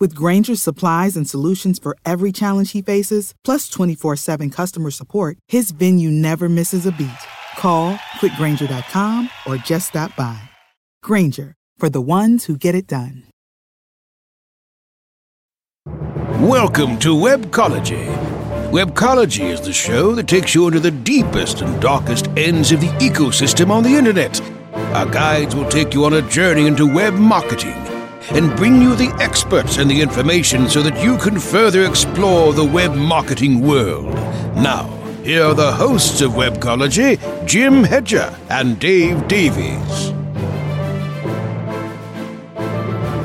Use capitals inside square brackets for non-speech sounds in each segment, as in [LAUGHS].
With Grainger's supplies and solutions for every challenge he faces, plus 24 7 customer support, his venue never misses a beat. Call quickgranger.com or just stop by. Granger, for the ones who get it done. Welcome to Webcology. Webcology is the show that takes you into the deepest and darkest ends of the ecosystem on the internet. Our guides will take you on a journey into web marketing and bring you the experts and the information so that you can further explore the web marketing world. Now, here are the hosts of Webcology, Jim Hedger and Dave Davies.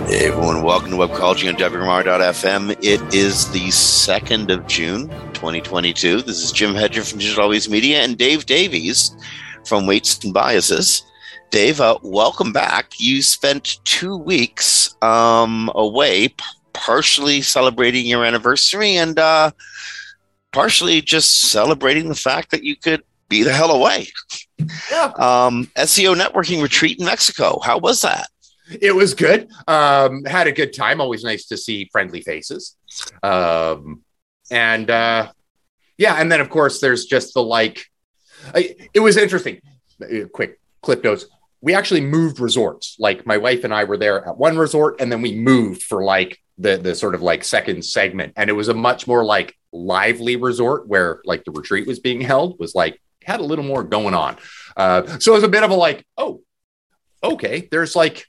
Hey everyone, welcome to Webcology on WMR.fm. It is the 2nd of June, 2022. This is Jim Hedger from Digital Always Media and Dave Davies from Weights and Biases. Dave, uh, welcome back. You spent two weeks um, away, p- partially celebrating your anniversary and uh, partially just celebrating the fact that you could be the hell away. Yeah. Um, SEO networking retreat in Mexico. How was that? It was good. Um, had a good time. Always nice to see friendly faces. Um, and uh, yeah, and then of course there's just the like. I, it was interesting. Uh, Quick clip notes. We actually moved resorts. Like my wife and I were there at one resort, and then we moved for like the the sort of like second segment, and it was a much more like lively resort where like the retreat was being held. Was like had a little more going on. Uh, so it was a bit of a like, oh, okay, there's like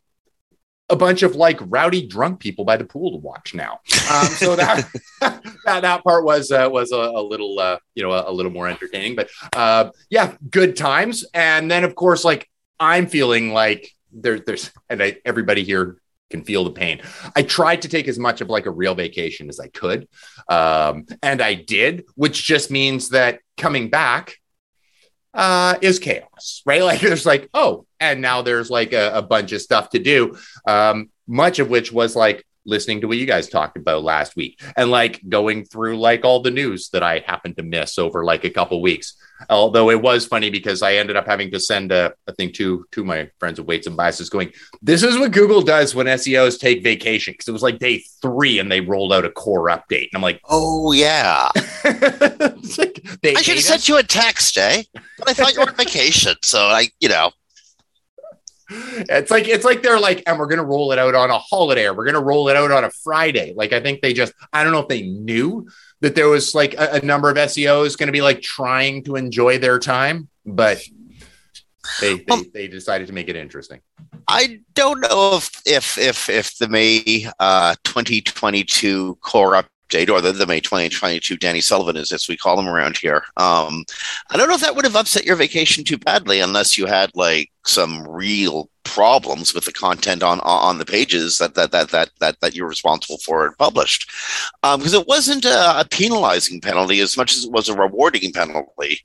a bunch of like rowdy drunk people by the pool to watch now. Um, so that, [LAUGHS] [LAUGHS] that that part was uh, was a, a little uh, you know a, a little more entertaining, but uh, yeah, good times. And then of course, like I'm feeling like there, there's and I, everybody here can feel the pain. I tried to take as much of like a real vacation as I could, um, and I did, which just means that coming back uh, is chaos, right? [LAUGHS] Like there's like, oh, and now there's like a, a bunch of stuff to do, um, much of which was like listening to what you guys talked about last week and like going through like all the news that I happened to miss over like a couple weeks. Although it was funny because I ended up having to send a, a thing to to my friends of Weights and Biases going, this is what Google does when SEOs take vacation. Because it was like day three and they rolled out a core update. And I'm like, Oh, yeah. [LAUGHS] like I should have sent you a text, eh? But I thought you were on vacation, so I, you know, It's like it's like they're like, and we're gonna roll it out on a holiday, or we're gonna roll it out on a Friday. Like I think they just, I don't know if they knew that there was like a, a number of SEOs going to be like trying to enjoy their time, but they they, Um, they decided to make it interesting. I don't know if if if if the May uh, 2022 core or the, the May 2022 Danny Sullivan is as we call him around here. Um, I don't know if that would have upset your vacation too badly unless you had like some real problems with the content on on the pages that that that that that, that you're responsible for and published because it wasn't a, a penalizing penalty as much as it was a rewarding penalty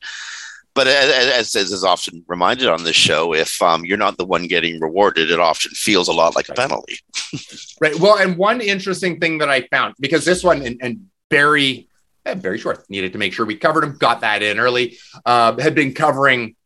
but as, as is often reminded on this show, if um, you're not the one getting rewarded, it often feels a lot like a penalty. [LAUGHS] Right. Well, and one interesting thing that I found because this one and, and Barry, eh, Barry Schwartz needed to make sure we covered him, got that in early, uh, had been covering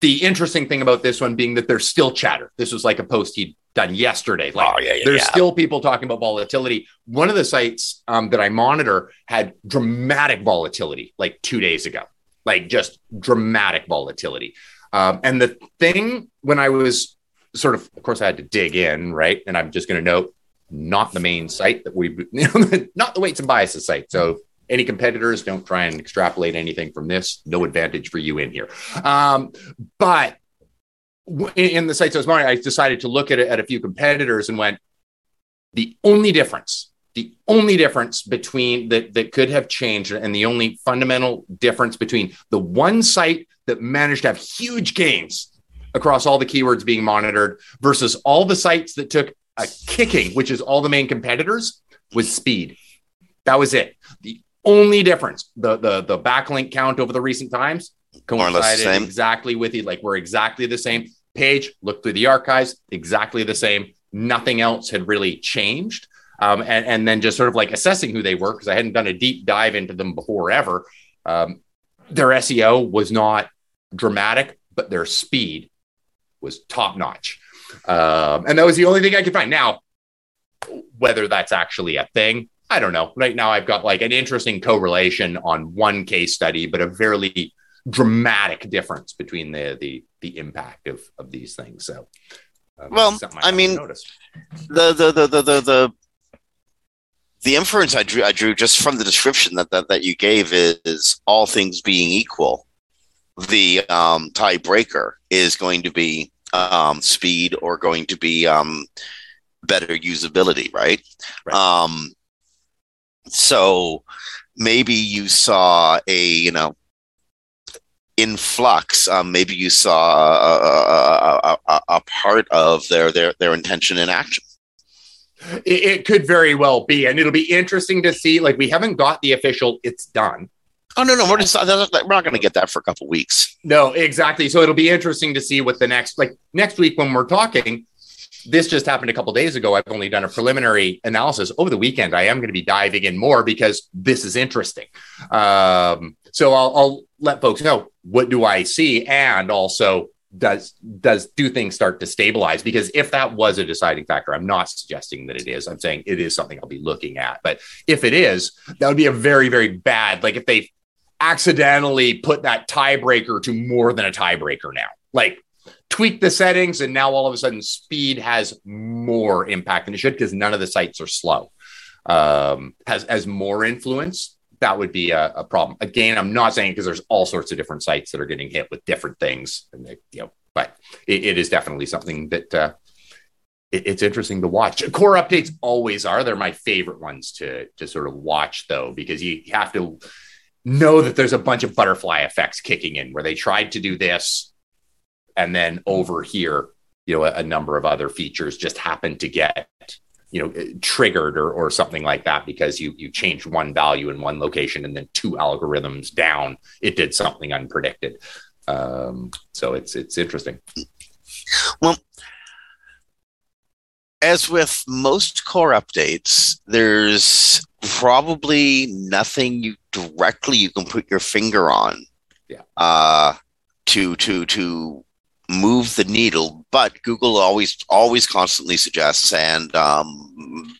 the interesting thing about this one being that there's still chatter. This was like a post he'd done yesterday. Like Oh, yeah, yeah, there's yeah. still people talking about volatility. One of the sites um, that I monitor had dramatic volatility like two days ago, like just dramatic volatility. Um, and the thing when I was sort of, of course, I had to dig in, right? And I'm just going to note not the main site that we, [LAUGHS] not the weights and biases site. So any competitors don't try and extrapolate anything from this. No advantage for you in here. Um, but in the sites I was monitoring, I decided to look at, at a few competitors and went, the only difference, the only difference between that that could have changed, and the only fundamental difference between the one site that managed to have huge gains across all the keywords being monitored versus all the sites that took a kicking, which is all the main competitors, was speed. That was it. The only difference, the the the backlink count over the recent times coincided exactly with it. Like we're exactly the same page. Look through the archives, exactly the same. Nothing else had really changed. Um, and, and then just sort of like assessing who they were because I hadn't done a deep dive into them before ever. Um, their SEO was not dramatic, but their speed was top notch. Um, and that was the only thing I could find. Now, whether that's actually a thing, I don't know. Right now, I've got like an interesting correlation on one case study, but a fairly dramatic difference between the the the impact of of these things. So, um, well, I, mean, the the the the the the inference I drew I drew just from the description that that, that you gave is, is all things being equal, the um, tiebreaker is going to be um, speed or going to be um, better usability, right? right. Um, so maybe you saw a you know influx. Um, maybe you saw a, a, a, a, part of their their their intention in action. It, it could very well be, and it'll be interesting to see. Like we haven't got the official "it's done." Oh no, no, we're just we're not going to get that for a couple weeks. No, exactly. So it'll be interesting to see what the next like next week when we're talking. This just happened a couple days ago. I've only done a preliminary analysis over the weekend. I am going to be diving in more because this is interesting. Um, so I'll, I'll let folks know what do I see, and also does does do things start to stabilize because if that was a deciding factor i'm not suggesting that it is i'm saying it is something i'll be looking at but if it is that would be a very very bad like if they accidentally put that tiebreaker to more than a tiebreaker now. Like tweak the settings, and now all of a sudden speed has more impact than it should because none of the sites are slow. Um, has has more influence. That would be a, a problem. Again, I'm not saying because there's all sorts of different sites that are getting hit with different things, and they, you know, but it, it is definitely something that uh, it, it's interesting to watch. Core updates always are. They're my favorite ones to to sort of watch though, because you have to know that there's a bunch of butterfly effects kicking in where they tried to do this and then over here you know a, a number of other features just happen to get you know triggered or, or something like that because you you changed one value in one location and then two algorithms down it did something unpredicted. Um, so it's it's interesting. Well as with most core updates there's probably nothing you directly you can put your finger on yeah. uh to to to move the needle but google always always constantly suggests and um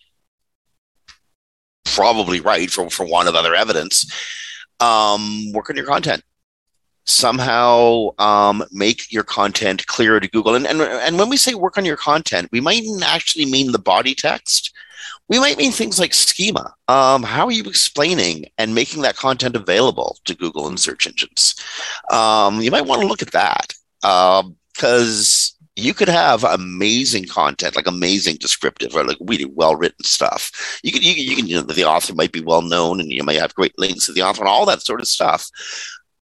probably right for for one of other evidence um work on your content somehow um, make your content clearer to Google. And, and, and when we say work on your content, we mightn't actually mean the body text we might mean things like schema. Um, how are you explaining and making that content available to Google and search engines? Um, you might want to look at that because um, you could have amazing content, like amazing descriptive or like really well written stuff. You can, you you can, you know, the author might be well known and you might have great links to the author and all that sort of stuff.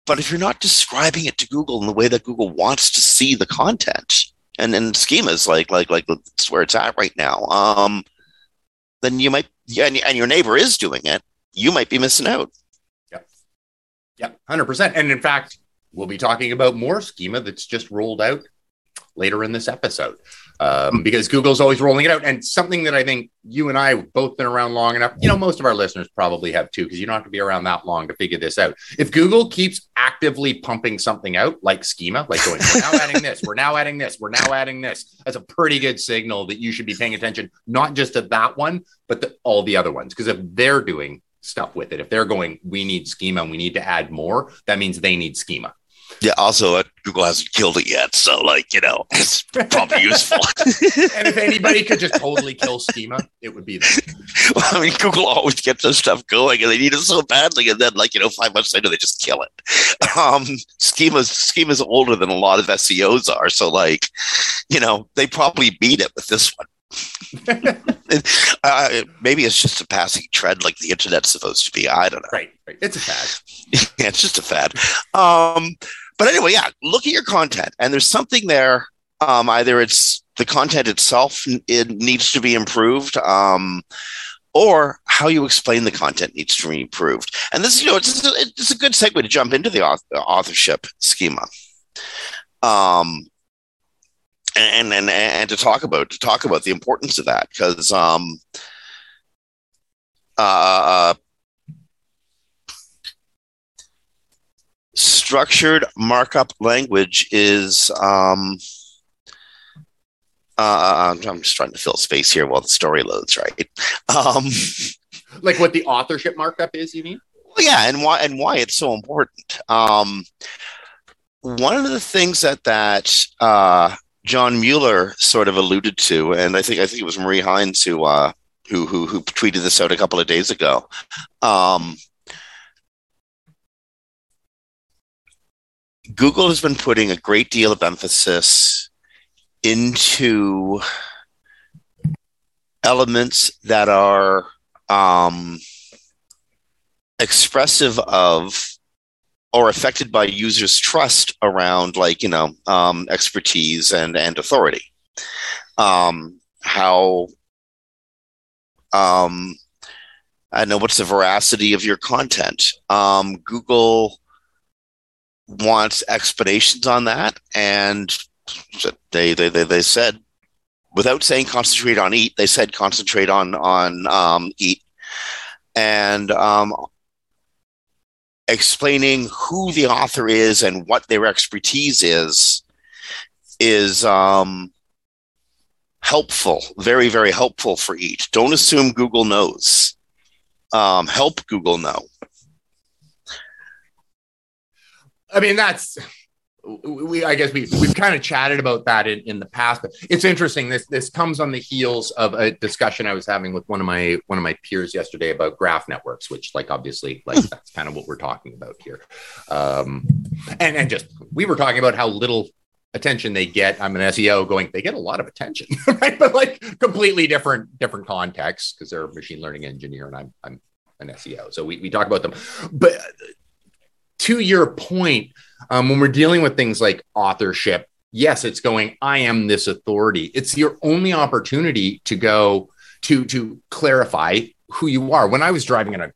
But if you're not describing it to Google in the way that Google wants to see the content, and and schemas like like like that's where it's at right now. Um, then you might, yeah, and, and your neighbor is doing it, you might be missing out. Yep. Yep. 100%. And in fact, we'll be talking about more schema that's just rolled out later in this episode um, because Google's always rolling it out. And something that I think you and I have both been around long enough, you know, most of our listeners probably have too, because you don't have to be around that long to figure this out. If Google keeps actively pumping something out like schema, like going, we're now adding this, we're now adding this, we're now adding this, that's a pretty good signal that you should be paying attention, not just to that one, but the, all the other ones. Because if they're doing stuff with it, if they're going, we need schema and we need to add more, that means they need schema. Yeah. Also, uh, Google hasn't killed it yet, so like you know, it's [LAUGHS] probably useful. and if anybody could just totally kill schema, it would be them. [LAUGHS] well, I mean, Google always gets this stuff going, and they need it so badly, and then like you know, five months later, they just kill it. [LAUGHS] Um, schema's schema's older than a lot of SEOs are, so like, you know, they probably beat it with this one. uh, maybe it's just a passing trend like the internet's supposed to be. I don't know. Right, right. It's a fad. yeah, it's just a fad. Um, but anyway, yeah, look at your content, and there's something there. Um, either it's the content itself it needs to be improved, um, or how you explain the content needs to be improved. And this, you know, it's, it's a good segue to jump into the authorship schema. Um, and and and to talk about to talk about the importance of that because um uh structured markup language is um uh, I'm just trying to fill space here while the story loads, right? Um, like what the authorship markup is, you mean? Yeah, and why and why it's so important. Um, one of the things that that uh, John Mueller sort of alluded to, and I think I think it was Marie Haynes who uh, who, who who tweeted this out a couple of days ago. Um, Google has been putting a great deal of emphasis into elements that are um, expressive of or affected by users' trust around like you know um, expertise and and authority. Um, how um, I know what's the veracity of your content. Um, Google wants explanations on that, and they they they, they said without saying concentrate on eat, they said concentrate on on um, eat, and um, explaining who the author is and what their expertise is is um, helpful, very, very helpful for each. Don't assume Google knows. Um, help Google know. I mean, that's we I guess we we've kind of chatted about that in, in the past, but it's interesting. This this comes on the heels of a discussion I was having with one of my one of my peers yesterday about graph networks, which like obviously like hmm. that's kind of what we're talking about here. Um, and and just we were talking about how little attention they get. I'm an SEO going, they get a lot of attention, [LAUGHS] right? But like completely different different contexts because they're a machine learning engineer and I'm I'm an SEO. So we, we talk about them. But to your point, um, when we're dealing with things like authorship, yes, it's going, I am this authority. It's your only opportunity to go to to clarify who you are. When I was driving in a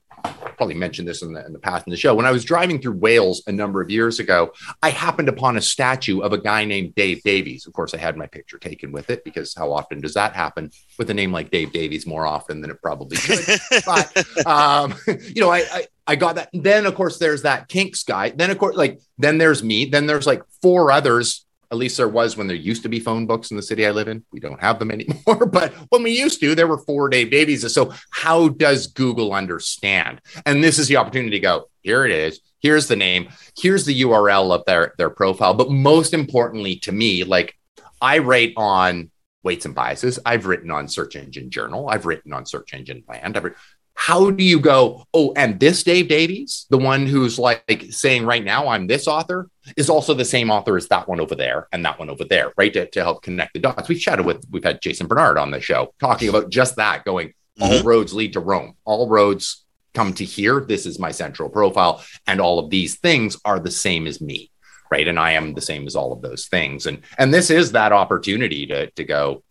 probably mentioned this in the, in the past in the show. When I was driving through Wales a number of years ago, I happened upon a statue of a guy named Dave Davies. Of course, I had my picture taken with it because how often does that happen with a name like Dave Davies? More often than it probably should. [LAUGHS] but um, [LAUGHS] you know, I, I I got that. Then of course there's that Kinks guy. Then of course like then there's me. Then there's like four others at least there was when there used to be phone books in the city I live in. We don't have them [LAUGHS] anymore, but when we used to, there were four Dave Davies. So, how does Google understand? And this is the opportunity to go, here it is. Here's the name. Here's the URL of their, their profile. But most importantly to me, like I write on weights and biases. I've written on Search Engine Journal. I've written on Search Engine Land. I've, how do you go oh and this dave davies the one who's like saying right now i'm this author is also the same author as that one over there and that one over there right to, to help connect the dots. We've chatted with we've had jason barnard on the show talking about just that going mm-hmm. all roads lead to rome. All roads come to here. This is my central profile. And all of these things are the same as me right? And i am the same as all of those things. And and this is that opportunity to to go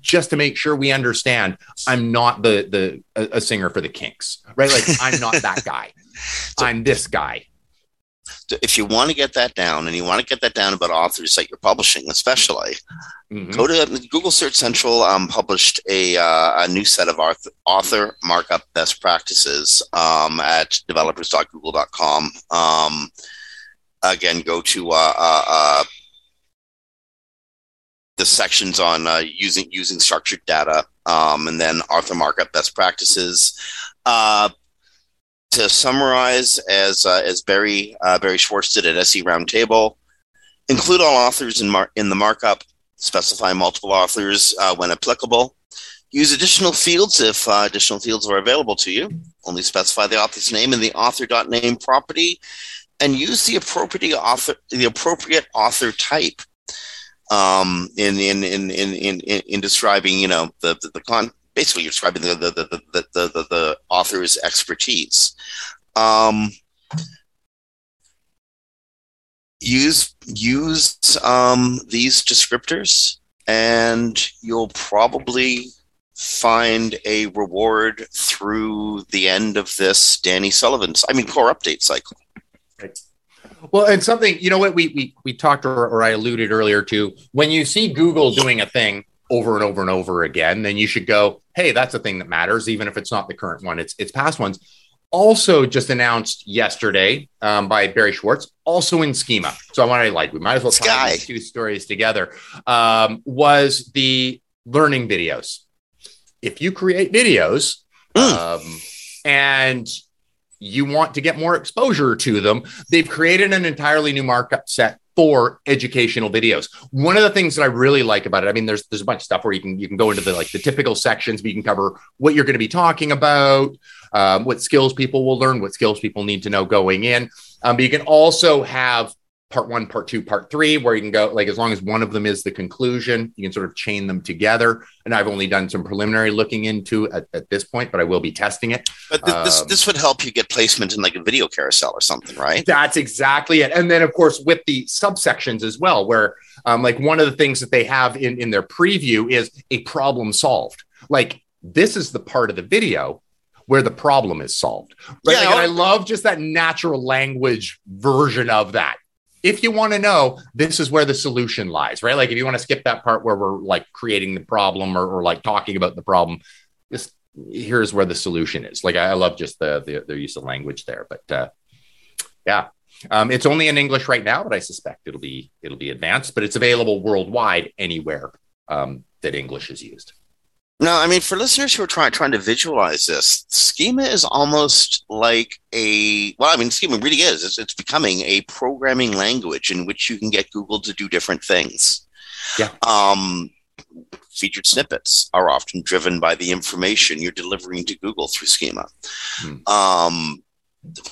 just to make sure we understand I'm not the the a, a singer for the Kinks, right? Like I'm not that guy. [LAUGHS] so, I'm this guy. If you want to get that down, and you want to get that down about authors that you're publishing, especially, mm-hmm. go to Google Search Central. Um, published a uh, a new set of author, author markup best practices um, at developers.google.com. Um, again, go to uh, uh, uh the sections on uh, using using structured data, um, and then author markup best practices. Uh, to summarize, as uh, as Barry uh, Barry Schwartz did at SE Roundtable, include all authors in mar- in the markup. Specify multiple authors uh, when applicable. Use additional fields if uh, additional fields are available to you. Only specify the author's name in the author.name property, and use the appropriate author the appropriate author type um, in, in, in, in, in, in describing, you know, the, the, the con, basically you're describing the, the, the, the, the, the, author's expertise. Um, use, use um, these descriptors and you'll probably find a reward through the end of this Danny Sullivan's, I mean, core update cycle. Well, and something you know what we we we talked or, or I alluded earlier to when you see Google doing a thing over and over and over again, then you should go, hey, that's a thing that matters, even if it's not the current one, it's it's past ones. Also, just announced yesterday um, by Barry Schwartz, also in Schema. So I want to like we might as well tie these two stories together. Um, was the learning videos. If you create videos mm. um, and you want to get more exposure to them, they've created an entirely new markup set for educational videos. One of the things that I really like about it, I mean, there's there's a bunch of stuff where you can you can go into the like the typical sections, but you can cover what you're going to be talking about, um, what skills people will learn, what skills people need to know going in. Um, but you can also have part one, part two, part three, where you can go like as long as one of them is the conclusion, you can sort of chain them together. And I've only done some preliminary looking into at, at this point, but I will be testing it. But th- um, this this would help you get placement in like a video carousel or something, right? That's exactly it. And then of course with the subsections as well, where um, like one of the things that they have in in their preview is a problem solved. Like this is the part of the video where the problem is solved. Right? Yeah, like, I love just that natural language version of that if you want to know, this is where the solution lies, right? Like if you want to skip that part where we're like creating the problem or, or like talking about the problem, just here's where the solution is. Like I, I love just the, the, use of language there, but uh, yeah, um, it's only in English right now, but I suspect it'll be it'll be advanced. But it's available worldwide anywhere um, that English is used. No, I mean for listeners who are trying trying to visualize this, schema is almost like a well, I mean schema really is. It's, it's becoming a programming language in which you can get Google to do different things. Yeah. Um, featured snippets are often driven by the information you're delivering to Google through schema. Hmm. Um,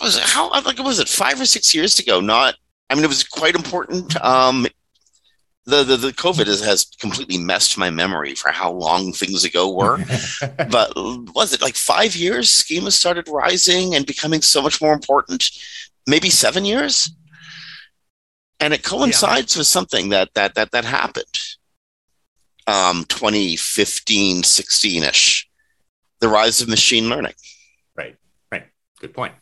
was it, how like was it five or six years ago? Not, I mean, it was quite important. Um, the, the, the COVID has, has completely messed my memory for how long things ago were. [LAUGHS] but was it like five years? Schema started rising and becoming so much more important. Maybe seven years, and it coincides yeah. with something that that that that happened. Um, 2015, 16 ish, the rise of machine learning. Right. Right. Good point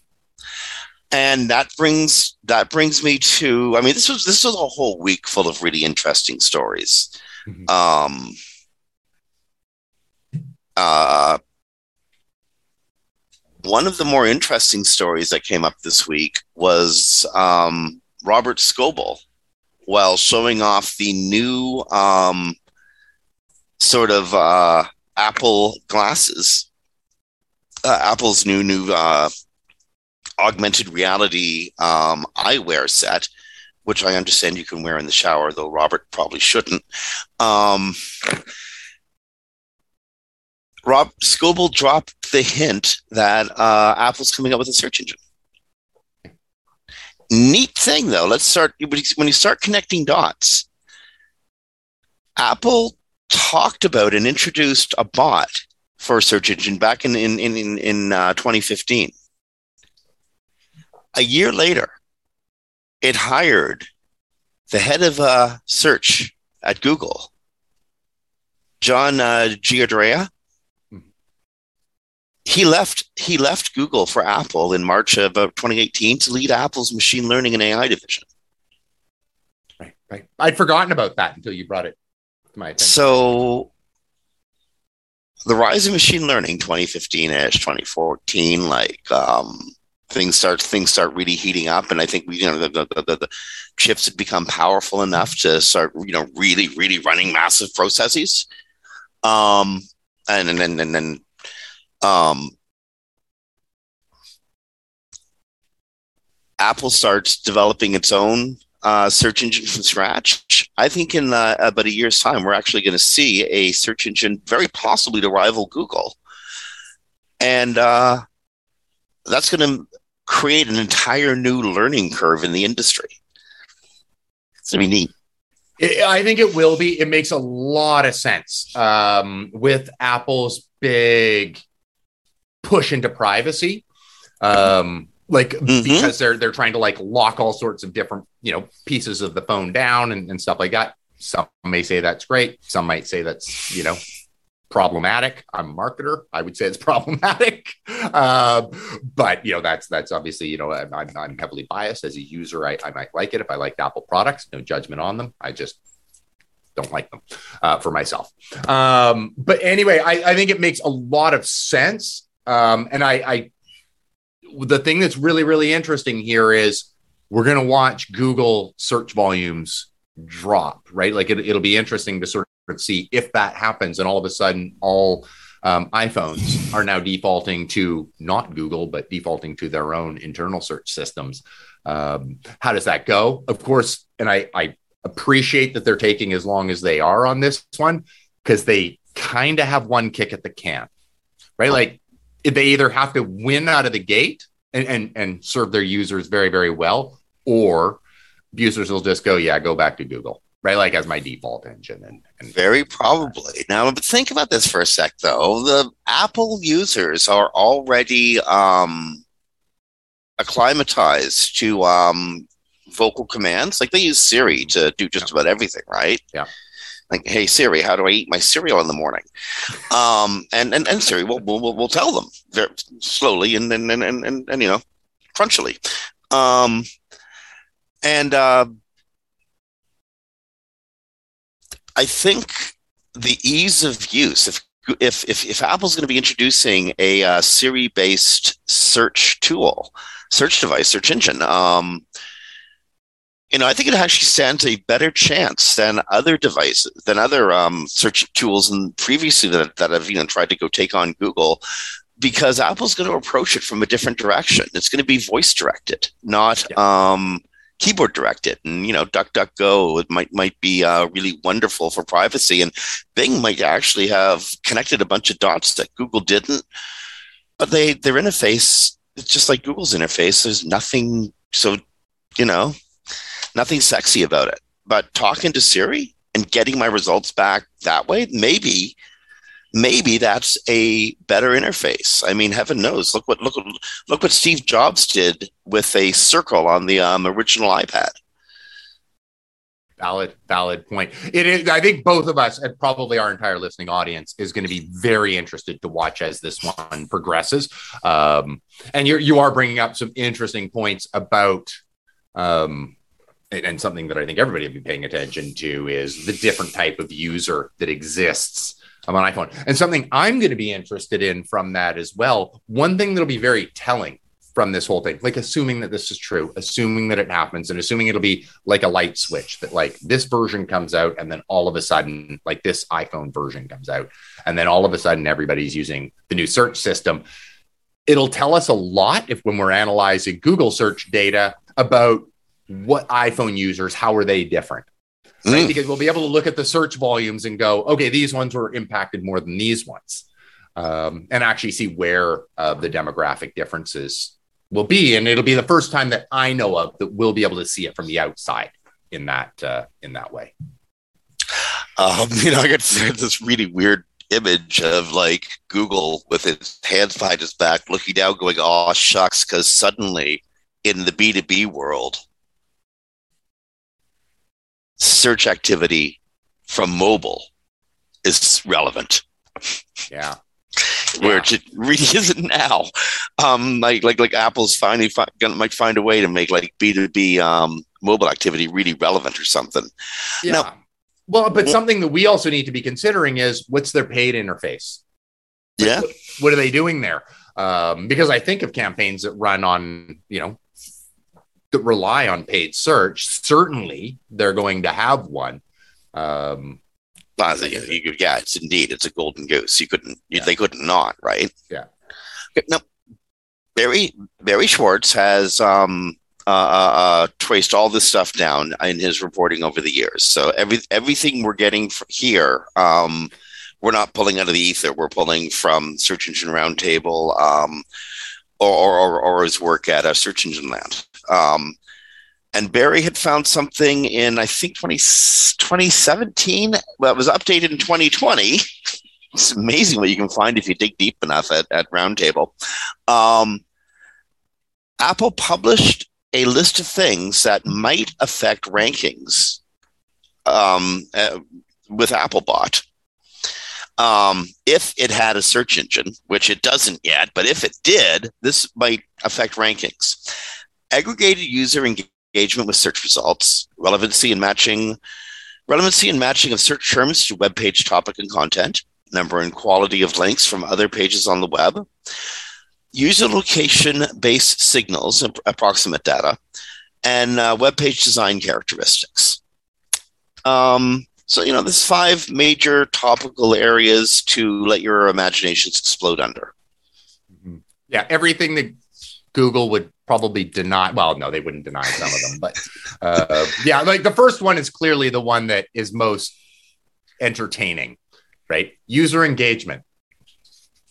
and that brings that brings me to i mean this was this was a whole week full of really interesting stories mm-hmm. um uh one of the more interesting stories that came up this week was um, Robert Scoble, while showing off the new um, sort of uh, Apple glasses, uh, Apple's new new uh, augmented reality um, eyewear set, which I understand you can wear in the shower, though Robert probably shouldn't. Um, Rob Scoble dropped the hint that uh, Apple's coming up with a search engine. Neat thing, though. Let's start when you start connecting dots. Apple talked about and introduced a bot for a search engine back in in in in uh, 2015 a year later, it hired the head of uh, search at Google, John uh, Giannandrea. He left. He left Google for Apple in March of uh, 2018 to lead Apple's machine learning and AI division. Right, right. I'd forgotten about that until you brought it to my attention. So, the rise of machine learning, 2015ish, 2014, like um, things start things start really heating up. And i think we you know the, the, the, the chips have become powerful enough to start you know really really running massive processes. Um and and then and then um Apple starts developing its own uh, search engine from scratch, I think in uh, about a year's time, we're actually going to see a search engine very possibly to rival Google. And uh, that's going to create an entire new learning curve in the industry. It's going to be neat. I think it will be. It makes a lot of sense um, with Apple's big push into privacy. Um, like Mhm. because they're they're trying to like lock all sorts of different you know pieces of the phone down and, and stuff like that some may say that's great some might say that's you know problematic. I'm a marketer. I would say it's [LAUGHS] problematic. Um, but you know that's that's obviously you know I'm, I'm heavily biased. As a user I, I might like it if i liked apple products. No judgment on them. I just don't like them uh, for myself. Um, but anyway I, I think it makes a lot of sense. Um, and I, I the thing that's really really interesting here is we're going to watch google search volumes drop right? Like it, it'll be interesting to sort see if that happens and all of a sudden all um, iphones are now defaulting to not google but defaulting to their own internal search systems. Um, how does that go? Of course and i i appreciate that they're taking as long as they are on this one because they kind of have one kick at the can right? Like they either have to win out of the gate and, and and serve their users very very well or users will just go yeah go back to google right like as my default engine and, and Very probably. Now, but think about this for a sec, though. The Apple users are already um, acclimatized to um, vocal commands. Like they use Siri to do just about everything, right? Yeah. Like, hey Siri, how do I eat my cereal in the morning? Um, and, and and Siri will will will tell them very slowly and and and and, and, and you know, crunchily. Um, and uh, I think the ease of use, if if if, if Apple's going to be introducing a uh, Siri-based search tool, search device, search engine, um, you know, I think it actually stands a better chance than other devices, than other um, search tools, and previously that that have you know tried to go take on Google, because Apple's going to approach it from a different direction. It's going to be voice directed, not um, keyboard directed. And you know, DuckDuckGo it might might be uh, really wonderful for privacy, and Bing might actually have connected a bunch of dots that Google didn't. But they their interface, it's just like Google's interface. There's nothing so, you know, nothing sexy about it. But talking to Siri and getting my results back that way, maybe maybe that's a better interface. I mean, heaven knows. Look what look look what Steve Jobs did with a circle on the um, original iPad. valid valid point. It is i think both of us and probably our entire listening audience is going to be very interested to watch as this one progresses. Um, and you're you are bringing up some interesting points about um, and, and something that i think everybody will be paying attention to is the different type of user that exists on an iphone. And something i'm going to be interested in from that as well one thing that'll be very telling from this whole thing like assuming that this is true assuming that it happens and assuming it'll be like a light switch that like this version comes out and then all of a sudden like this iphone version comes out and then all of a sudden everybody's using the new search system it'll tell us a lot if when we're analyzing google search data about what iphone users how are they different right? Mm. because we'll be able to look at the search volumes and go okay these ones were impacted more than these ones um, and actually see where uh, the demographic differences will be and it'll be the first time that i know of that we'll be able to see it from the outside in that uh, in that way Um, [LAUGHS] you know, I got this really weird image of like Google with its hands behind his back, looking down, going, "Oh shucks," because suddenly in the B two B world, search activity from mobile is relevant. yeah [LAUGHS] where it really isn't now. Um, like like like Apple's finally fi- gonna might find a way to make like B two B um mobile activity really relevant or something. yeah Now- well but something that we also need to be considering is what's their paid interface Yeah, what are they doing there? Um, because I think of campaigns that run on, you know, that rely on paid search. Certainly, they're going to have one. Um, yeah, it's indeed it's a golden goose. You couldn't you, Yeah. they couldn't not right. Yeah. Okay, now, Barry Barry Schwartz has um uh, uh, traced all this stuff down in his reporting over the years. So every everything we're getting here, um, we're not pulling out of the ether. We're pulling from Search Engine Roundtable um, or, or, or his work at uh, Search Engine Land. Um, and Barry had found something in I think 20, 2017. Well, it was updated in 2020. it's amazing what you can find if you dig deep enough at, at Roundtable. Um, Apple published a list of things that might affect rankings um, uh, with Applebot. Um, if it had a search engine, which it doesn't yet, but if it did, this might affect rankings. Aggregated user engagement with search results, relevancy and matching, relevancy and matching of search terms to web page topic and content, number and quality of links from other pages on the web, user location based signals, approximate data, and uh, web page design characteristics. Um, so, you know, there's five major topical areas to let your imaginations explode under. Mm-hmm. Yeah, everything that Google would probably deny. Well, no, they wouldn't deny some of them, but [LAUGHS] uh, yeah, like the first one is clearly the one that is most entertaining, right? User engagement.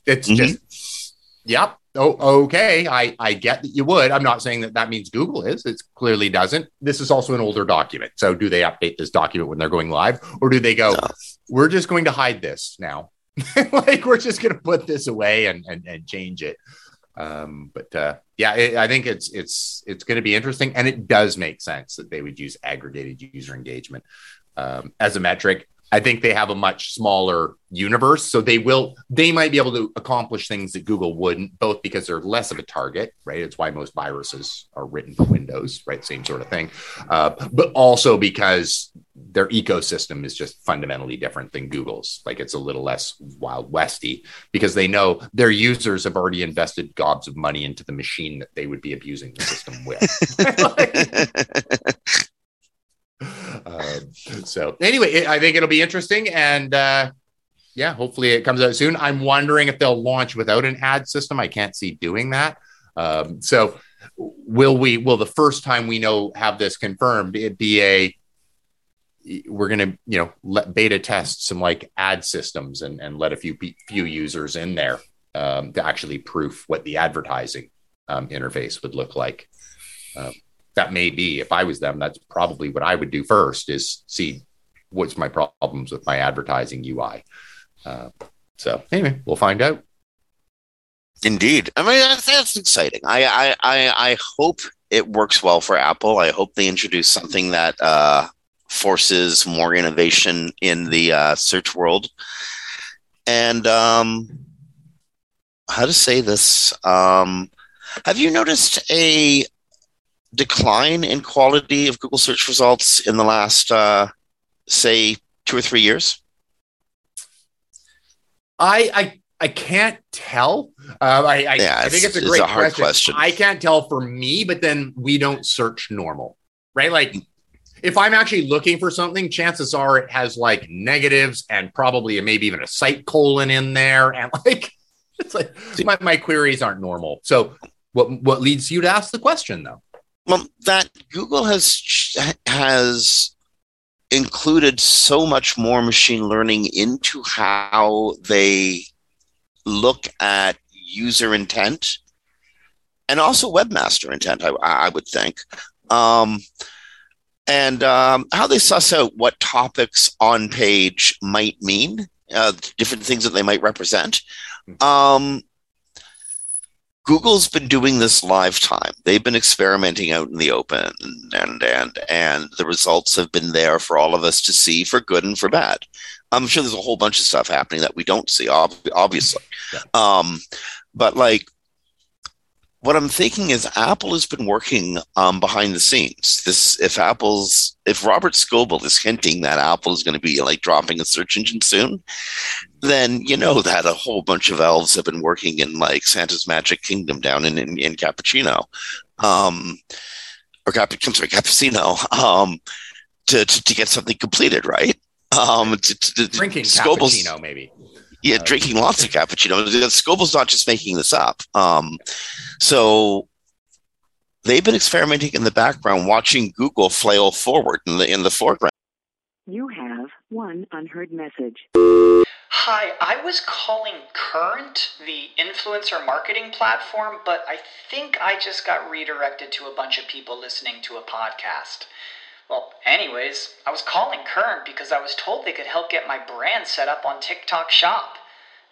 It's mm-hmm. just, yep, oh, okay, I, I get that you would. I'm not saying that that means Google is. It clearly doesn't. This is also an older document. So do they update this document when they're going live? Or do they go, no. we're just going to hide this now? [LAUGHS] like we're just going to put this away and, and, and change it. Um, but uh, yeah, it, I think it's it's it's going to be interesting, and it does make sense that they would use aggregated user engagement um, as a metric. I think they have a much smaller universe, so they will they might be able to accomplish things that Google wouldn't, both because they're less of a target, right? It's why most viruses are written for Windows, right? Same sort of thing, uh, but also because their ecosystem is just fundamentally different than Google's. Like it's a little less wild westy because they know their users have already invested gobs of money into the machine that they would be abusing the system with. [LAUGHS] [LAUGHS] [LAUGHS] Um, so anyway, I think it'll be interesting, and uh, yeah, hopefully it comes out soon. I'm wondering if they'll launch without an ad system. I can't see doing that. Um, so will we? Will the first time we know have this confirmed? It be a we're going to you know let beta test some like ad systems and and let a few few users in there um, to actually proof what the advertising um, interface would look like. Um, that may be if I was them, that's probably what I would do first is see what's my problems with my advertising UI. Uh, so anyway, we'll find out. Indeed, I mean that's, that's exciting. I, I I I hope it works well for Apple. I hope they introduce something that uh, forces more innovation in the uh, search world. And um, how to say this? Um, have you noticed a decline in quality of Google search results in the last, uh, say, two or three years? I I I can't tell. Um, I I, yeah, I think it's a great it's a question. question. I can't tell for me, but then we don't search normal, right? Like if I'm actually looking for something, chances are it has like negatives and probably maybe even a site colon in there, and [LAUGHS] like it's like my, my queries aren't normal. So what what leads you to ask the question though? Well, that Google has has included so much more machine learning into how they look at user intent and also webmaster intent. I, I would think, um, and um, how they suss out what topics on page might mean, uh, different things that they might represent. Hmm. Um, Google's been doing this live time. They've been experimenting out in the open and and and the results have been there for all of us to see for good and for bad. I'm sure there's a whole bunch of stuff happening that we don't see obviously. Yeah. Um, but like what I'm thinking is Apple has been working um, behind the scenes. This if Apple's if Robert Scoble is hinting that Apple is going to be like dropping a search engine soon, then you know that a whole bunch of elves have been working in like Santa's Magic Kingdom down in in, in Cappuccino, um, or Cap- I'm sorry, Cupertino, um, to, to, to get something completed, right? Um, to, to, drinking Scoble's, cappuccino maybe. Yeah, drinking lots of cappuccino. Scoble's not just making this up. Um, so they've been experimenting in the background, watching Google flail forward in the in the foreground. You have one unheard message. Hi, I was calling Current, the influencer marketing platform, but I think I just got redirected to a bunch of people listening to a podcast. Well, anyways, I was calling Current because I was told they could help get my brand set up on TikTok Shop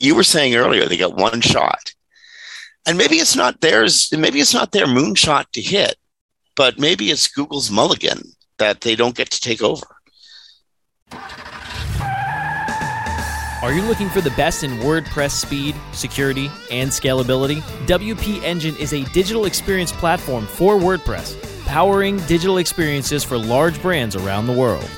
you were saying earlier they got one shot, and maybe it's not theirs. Maybe it's not their moonshot to hit, but maybe it's Google's mulligan that they don't get to take over. Are you looking for the best in WordPress speed, security, and scalability? WP Engine is a digital experience platform for WordPress, powering digital experiences for large brands around the world.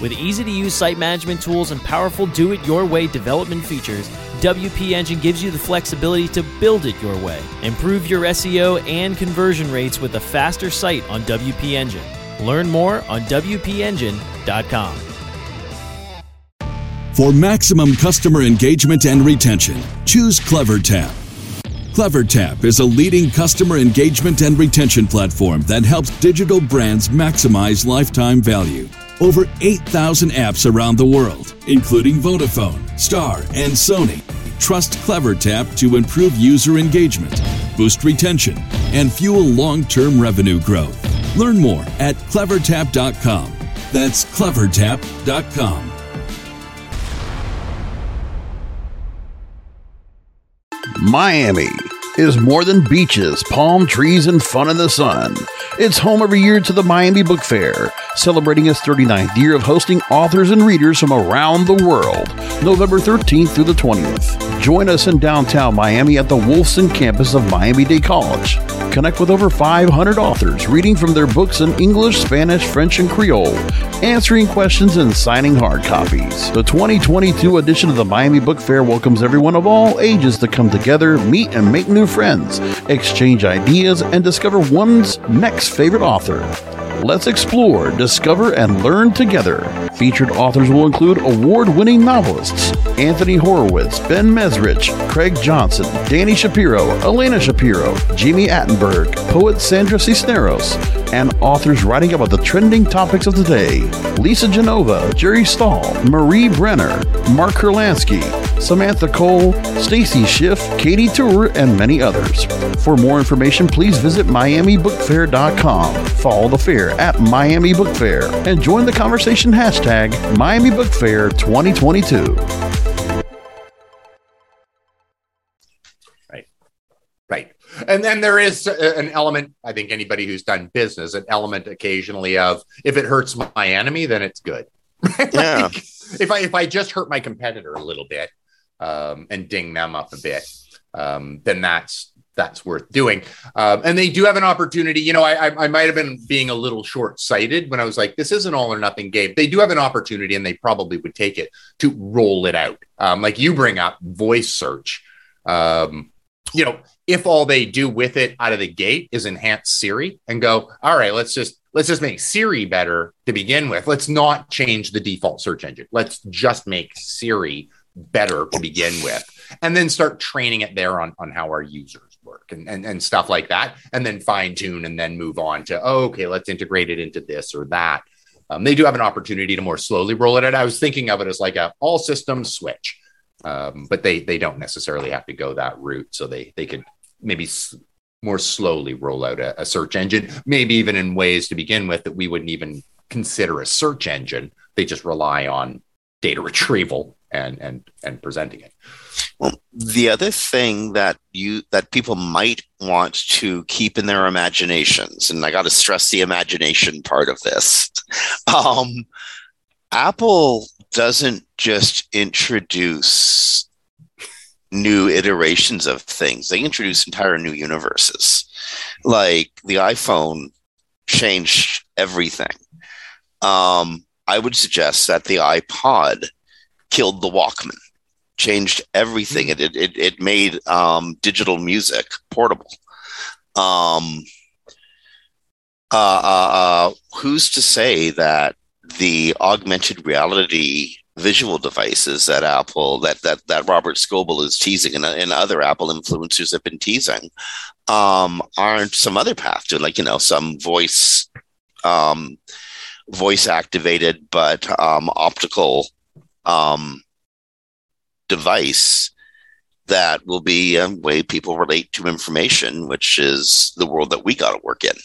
With easy to use site management tools and powerful do it your way development features, WP Engine gives you the flexibility to build it your way. Improve your SEO and conversion rates with a faster site on WP Engine. Learn more on WPEngine.com. For maximum customer engagement and retention, choose CleverTap. CleverTap is a leading customer engagement and retention platform that helps digital brands maximize lifetime value. Over 8,000 apps around the world, including Vodafone, Star, and Sony, trust CleverTap to improve user engagement, boost retention, and fuel long term revenue growth. Learn more at clevertap.com. That's clevertap.com. Miami is more than beaches, palm trees, and fun in the sun. It's home every year to the Miami Book Fair, celebrating its 39th year of hosting authors and readers from around the world, November 13th through the 20th. Join us in downtown Miami at the Wolfson campus of Miami Dade College. Connect with over 500 authors reading from their books in English, Spanish, French, and Creole, answering questions and signing hard copies. The 2022 edition of the Miami Book Fair welcomes everyone of all ages to come together, meet, and make new friends, exchange ideas, and discover one's next favorite author. Let's explore, discover, and learn together. Featured authors will include award winning novelists Anthony Horowitz, Ben Mezrich, Craig Johnson, Dani Shapiro, Elena Shapiro, Jami Attenberg, poet Sandra Cisneros, and authors writing about the trending topics of the day Lisa Genova, Jerry Stahl, Marie Brenner, Mark Kurlansky, Samantha Cole, Stacy Schiff, Katy Tur, and many others. For more information, please visit MiamiBookFair.com. Follow the fair at Miami Book Fair and join the conversation hashtag Miami Book Fair 2022. And then there is an element, I think anybody who's done business, an element occasionally of if it hurts my enemy, then it's good. [LAUGHS] Yeah. like, if I if I just hurt my competitor a little bit um, and ding them up a bit, um, then that's that's worth doing. Um, and they do have an opportunity. You know, I, I, I might have been being a little short sighted when I was like, this is an all or nothing game. They do have an opportunity, and they probably would take it to roll it out. Um, like you bring up voice search. Um, you know, if all they do with it out of the gate is enhance Siri and go, all right, let's just let's just make Siri better to begin with. Let's not change the default search engine. Let's just make Siri better to begin with, and then start training it there on on how our users work and and, and stuff like that, and then fine tune and then move on to oh, okay, let's integrate it into this or that. Um, they do have an opportunity to more slowly roll it out. I was thinking of it as like a all systems switch, um, but they they don't necessarily have to go that route. So they they could maybe more slowly roll out a, a search engine, maybe even in ways to begin with that we wouldn't even consider a search engine. They just rely on data [LAUGHS] retrieval and and and presenting it. Well, the other thing that you that people might want to keep in their imaginations, and I got to stress the imagination part of this. [LAUGHS] Um, Apple doesn't just introduce new iterations of things; they introduce entire new universes. Like the iPhone changed everything. Um, I would suggest that the iPod killed the Walkman, changed everything. It it it made um, digital music portable. Um, uh, uh, uh, who's to say that the augmented reality visual devices that Apple that that that Robert Scoble is teasing and, and other Apple influencers have been teasing um, aren't some other path to like you know some voice um, voice activated but um, optical um, device that will be a way people relate to information, which is the world that we got to work in.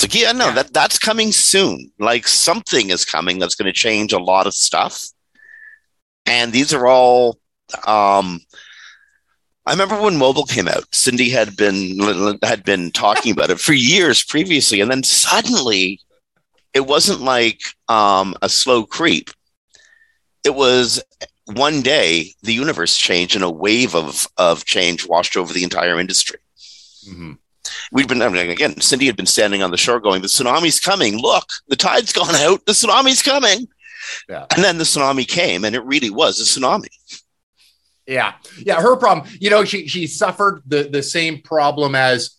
So yeah, no, yeah. that that's coming soon. Like something is coming that's going to change a lot of stuff, and these are all. Um, I remember when mobile came out. Cindy had been had been talking about it for years previously, and then suddenly, it wasn't like um, a slow creep. It was one day the universe changed and a wave of of change washed over the entire industry. Mm-hmm we'd been I mean, again cindy had been standing on the shore going the tsunami's coming. Look the tide's gone out. The tsunami's coming. Yeah. and then the tsunami came and it really was a tsunami. Yeah. Yeah her problem you know she she suffered the the same problem as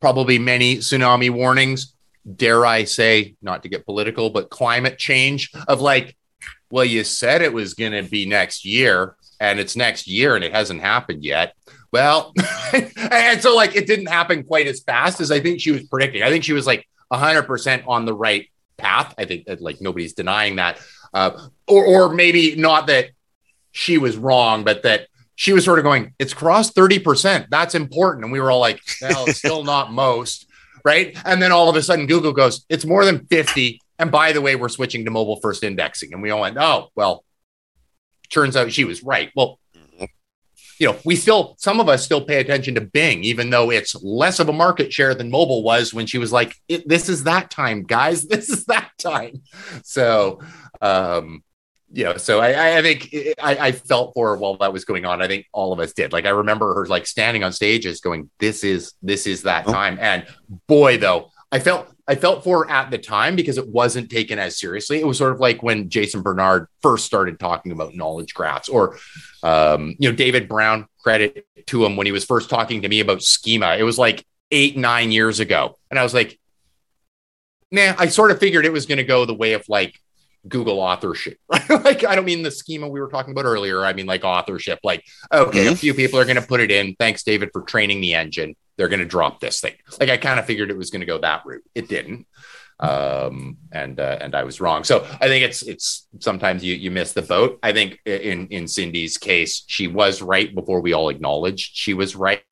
probably many tsunami warnings dare i say not to get political but climate change of like well you said it was going to be next year and it's next year and it hasn't happened yet well, [LAUGHS] and so like it didn't happen quite as fast as I think she was predicting. I think she was like 100% on the right path. I think that like nobody's denying that. Uh, or, or maybe not that she was wrong, but that she was sort of going, it's crossed 30%. That's important. And we were all like, well, it's still [LAUGHS] not most. Right. And then all of a sudden, Google goes, it's more than 50. And by the way, we're switching to mobile first indexing. And we all went, oh, well, turns out she was right. Well, you know, we still, some of us still pay attention to Bing, even though it's less of a market share than mobile was when she was like, this is that time, guys. [LAUGHS] This is that time. So, um, you know, so I, I think I, I felt for her while that was going on. I think all of us did. Like I remember her like standing on stages going, "This is this is that oh. time." And boy, though, I felt I felt for at the time because it wasn't taken as seriously. It was sort of like when Jason Barnard first started talking about knowledge graphs, or um, you know, David Brown. Credit to him when he was first talking to me about schema. It was like eight nine years ago, and I was like, man, I sort of figured it was going to go the way of like Google authorship. [LAUGHS] like I don't mean the schema we were talking about earlier. I mean like authorship. Like okay, mm-hmm. a few people are going to put it in. Thanks, David, for training the engine they're going to drop this thing. Like I kind of figured it was going to go that route. It didn't. Um, and uh, and I was wrong. So I think it's it's sometimes you you miss the boat. I think in in Cindy's case, she was right before we all acknowledged she was right.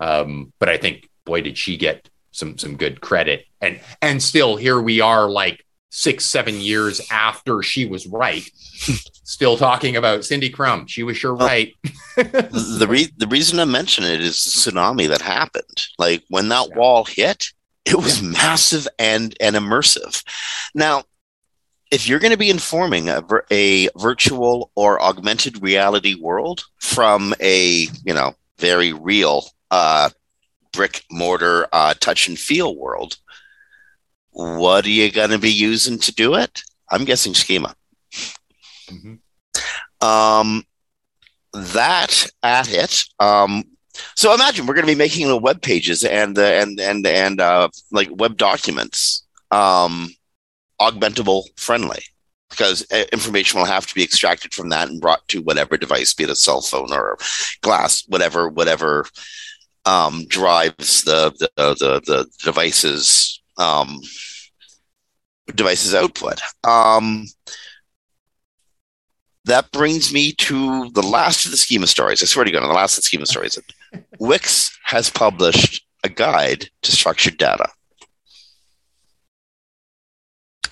Um, but I think boy did she get some some good credit. And and still here we are like six seven years after she was right still talking about Cindy Krum. She was sure right. the re- the reason I mention it is the tsunami that happened. Like when that yeah. wall hit, it was yeah. massive and and immersive. Now, if you're going to be informing a, a virtual or augmented reality world from a you know very real uh, brick mortar uh, touch and feel world, what are you going to be using to do it? I'm guessing schema. Mm-hmm. Um, that at it. Um, so imagine we're going to be making the web pages and uh, and and and uh, like web documents um, augmentable friendly because uh, information will have to be extracted from that and brought to whatever device, be it a cell phone or glass, whatever whatever um, drives the the the, the devices um, devices output. Um, that brings me to the last of the schema stories. I swear to God, on the last of the schema stories. [LAUGHS] Wix has published a guide to structured data.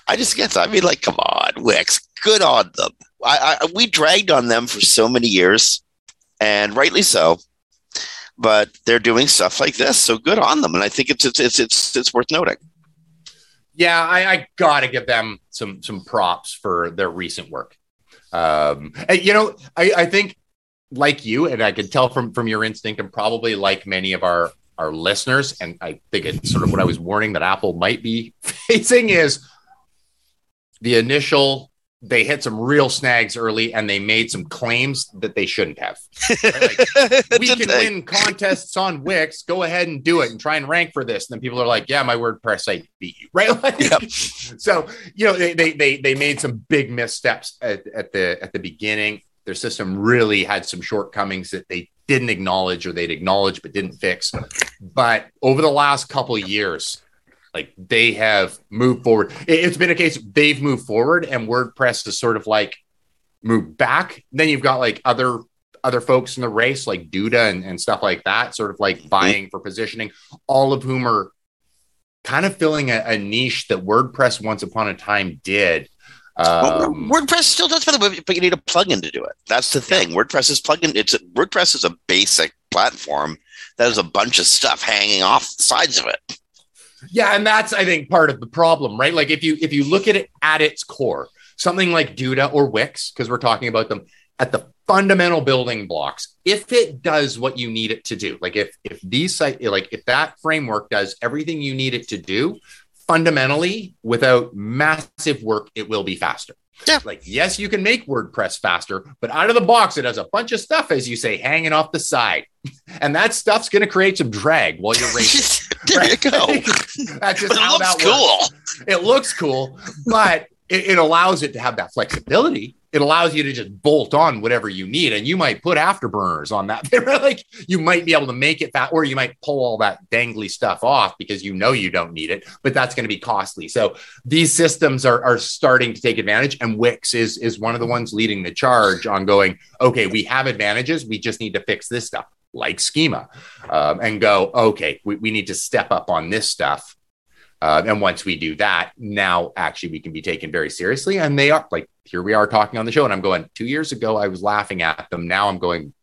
I just guess, I mean, like, come on, Wix, good on them. I, I, we dragged on them for so many years, and rightly so. But they're doing stuff like this, so good on them, and I think it's it's it's it's, it's worth noting. Yeah, I, I got to give them some some props for their recent work. Um, and, you know, I, I think like you, and I can tell from from your instinct, and probably like many of our our listeners, and I think it's sort of what I was warning that Apple might be [LAUGHS] facing is the initial they hit some real snags early and they made some claims that they shouldn't have. Right? Like, [LAUGHS] we can win contests on Wix. Go ahead and do it and try and rank for this. And then people are like, yeah, my WordPress site beat you. Right. [LAUGHS] Like, yep. So, you know, they, they, they, they made some big missteps at, at the, at the beginning. Their system really had some shortcomings that they didn't acknowledge or they'd acknowledge, but didn't fix. But over the last couple of years, like they have moved forward. It's been a case they've moved forward and WordPress has sort of like moved back. Then you've got like other other folks in the race like Duda and, and stuff like that, sort of like vying for positioning, all of whom are kind of filling a, a niche that WordPress once upon a time did. Um, well, WordPress still does for the but you need a plugin to do it. That's the thing. WordPress is plugin. It's a, WordPress is a basic platform that has a bunch of stuff hanging off the sides of it. Yeah, and that's I think part of the problem, right? Like if you if you look at it at its core, something like Duda or Wix, because we're talking about them at the fundamental building blocks, if it does what you need it to do, like if if these site like if that framework does everything you need it to do, fundamentally, without massive work, it will be faster. Yeah. Like, yes, you can make WordPress faster, but out of the box, it has a bunch of stuff, as you say, hanging off the side. [LAUGHS] And that stuff's going to create some drag while you're [LAUGHS] racing. there right? you go. [LAUGHS] That's just how that cool. Works. It looks cool, but it, it allows it to have that flexibility it allows you to just bolt on whatever you need and you might put afterburners on that. [LAUGHS] Like you might be able to make it fat or you might pull all that dangly stuff off because you know you don't need it but that's going to be costly. So these systems are, are starting to take advantage and wix is is one of the ones leading the charge on going okay we have advantages we just need to fix this stuff like schema um, and go okay we, we need to step up on this stuff uh, and once we do that, now actually we can be taken very seriously. And they are like, here we are talking on the show. And I'm going, two years ago, I was laughing at them. Now I'm going,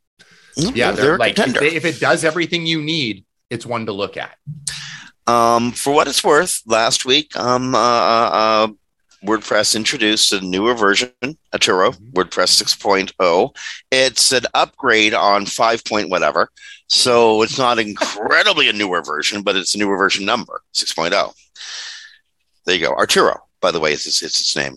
yeah, they're, they're like, if, they, if, it does everything you need, it's one to look at. Um, for what it's worth, last week, um, uh, uh, uh WordPress introduced a newer version, Arturo, mm-hmm. WordPress 6.0. It's an upgrade on 5 point whatever. So it's not incredibly a newer version, but it's a newer version number, 6.0. There you go. Arturo, by the way, is its, it's its name.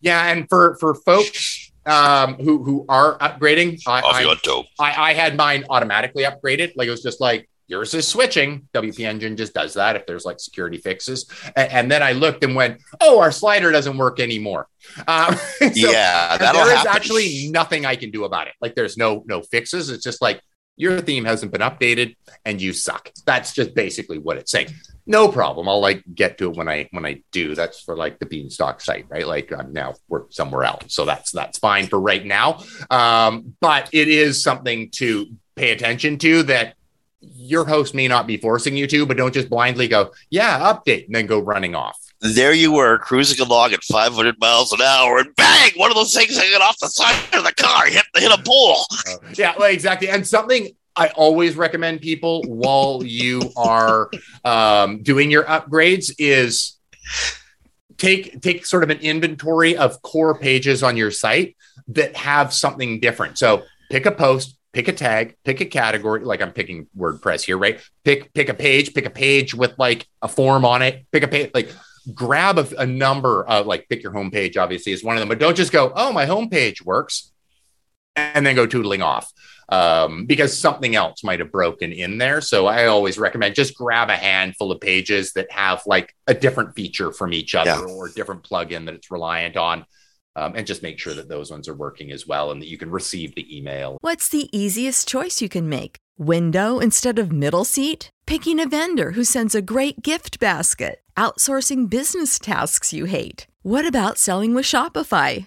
Yeah, and for for folks um, who who are upgrading, I, I, I, I had mine automatically upgraded. Like it was just like yours is switching. WP Engine just does that if there's like security fixes. And, and then I looked and went, oh, our slider doesn't work anymore. Um, [LAUGHS] so yeah, there is happen. actually nothing I can do about it. Like there's no no fixes. It's just like your theme hasn't been updated and you suck. That's just basically what it's saying. No problem. I'll like get to it when I when I do. That's for like the Beanstalk site, right? Like I'm now we're somewhere else, so that's that's fine for right now. Um, but it is something to pay attention to that your host may not be forcing you to, but don't just blindly go, yeah, update, and then go running off. There you were, cruising along at 500 miles an hour, and bang, one of those things hanging off the side of the car hit, hit a pole. Uh, yeah, well, exactly. And something I always recommend people while you are um, doing your upgrades is take take sort of an inventory of core pages on your site that have something different. So pick a post, pick a tag, pick a category. Like I'm picking WordPress here, right? Pick pick a page, pick a page with like a form on it. Pick a page, like grab a, a number of like pick your homepage. Obviously, is one of them, but don't just go, oh, my homepage works, and then go tootling off. Um, because something else might have broken in there. So I always recommend just grab a handful of pages that have like a different feature from each other yeah. or a different plugin that it's reliant on um, and just make sure that those ones are working as well and that you can receive the email. What's the easiest choice you can make? Window instead of middle seat? Picking a vendor who sends a great gift basket? Outsourcing business tasks you hate? What about selling with Shopify?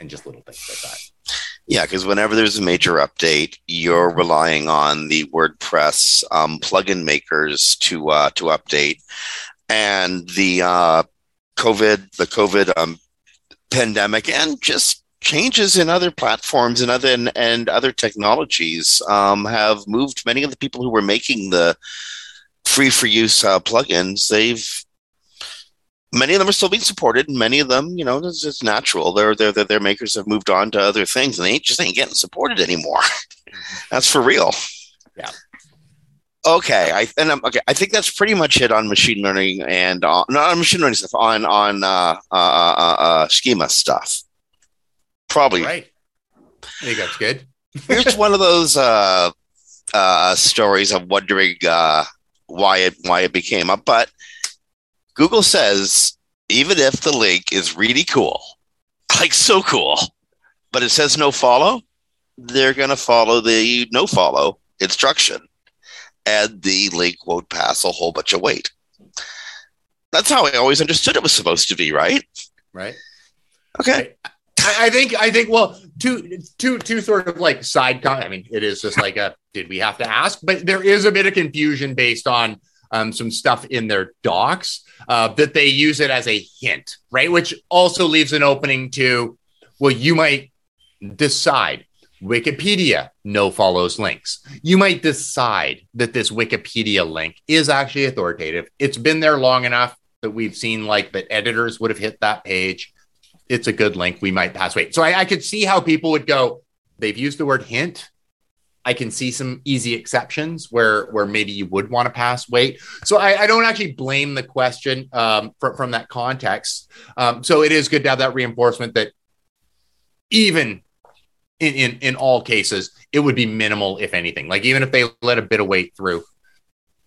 and just little things like that. Yeah, because whenever there's a major update, you're relying on the WordPress um, plugin makers to uh, to update, and the uh, COVID, the COVID um, pandemic, and just changes in other platforms and other and, and other technologies um, have moved many of the people who were making the free for use uh, plugins. They've many of them are still being supported. And many of them, you know, it's, it's natural. Their, their their their makers have moved on to other things, and they just ain't getting supported anymore. [LAUGHS] that's for real. Yeah. Okay, I and I'm, okay. I think that's pretty much it on machine learning and uh, not on machine learning stuff on on uh, uh, uh, uh schema stuff. Probably right. I think that's good. [LAUGHS] Here's one of those uh, uh, stories of wondering uh, why it why it became up, but Google says even if the link is really cool, [LAUGHS] like so cool, but it says no follow, they're going to follow the no follow instruction and the link won't pass a whole bunch of weight. That's how I always understood it was supposed to be, right? Right. Okay. I, I think I think well, two two two sort of like side comment. I mean, it is just like a did we have to ask? But there is a bit of confusion based on um, some stuff in their docs uh, that they use it as a hint, right? Which also leaves an opening to, well, you might decide Wikipedia no follows links. You might decide that this Wikipedia link is actually authoritative. It's been there long enough that we've seen like that editors would have hit that page. It's a good link. We might pass weight. So I, I could see how people would go, they've used the word hint. I can see some easy exceptions where where maybe you would want to pass weight. So I, I don't actually blame the question um, from, from that context. Um, so it is good to have that reinforcement that even in, in in all cases, it would be minimal, if anything. Like even if they let a bit of weight through,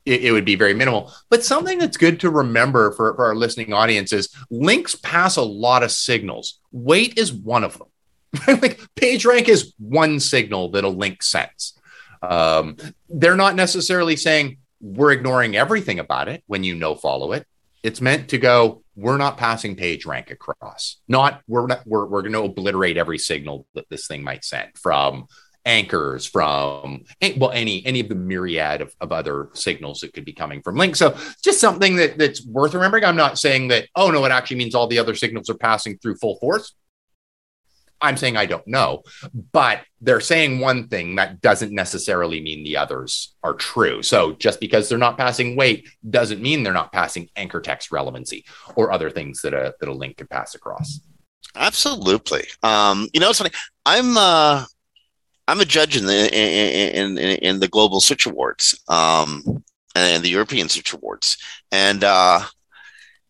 it, it would be very minimal. But something that's good to remember for, for our listening audience is links pass a lot of signals. Weight is one of them. [LAUGHS] like PageRank is one signal that a link sends. Um, they're not necessarily saying we're ignoring everything about it when you no follow it. It's meant to go, we're not passing PageRank across. Not we're not, we're, we're going to obliterate every signal that this thing might send from anchors from well any any of the myriad of, of other signals that could be coming from links so just something that that's worth remembering i'm not saying that oh no it actually means all the other signals are passing through full force I'm saying I don't know, but they're saying one thing that doesn't necessarily mean the others are true. So just because they're not passing weight doesn't mean they're not passing anchor text relevancy or other things that a that a link could pass across. Absolutely. Um, you know, it's funny. I'm uh, I'm a judge in the in in, in the global search awards um, and the European search awards, and uh,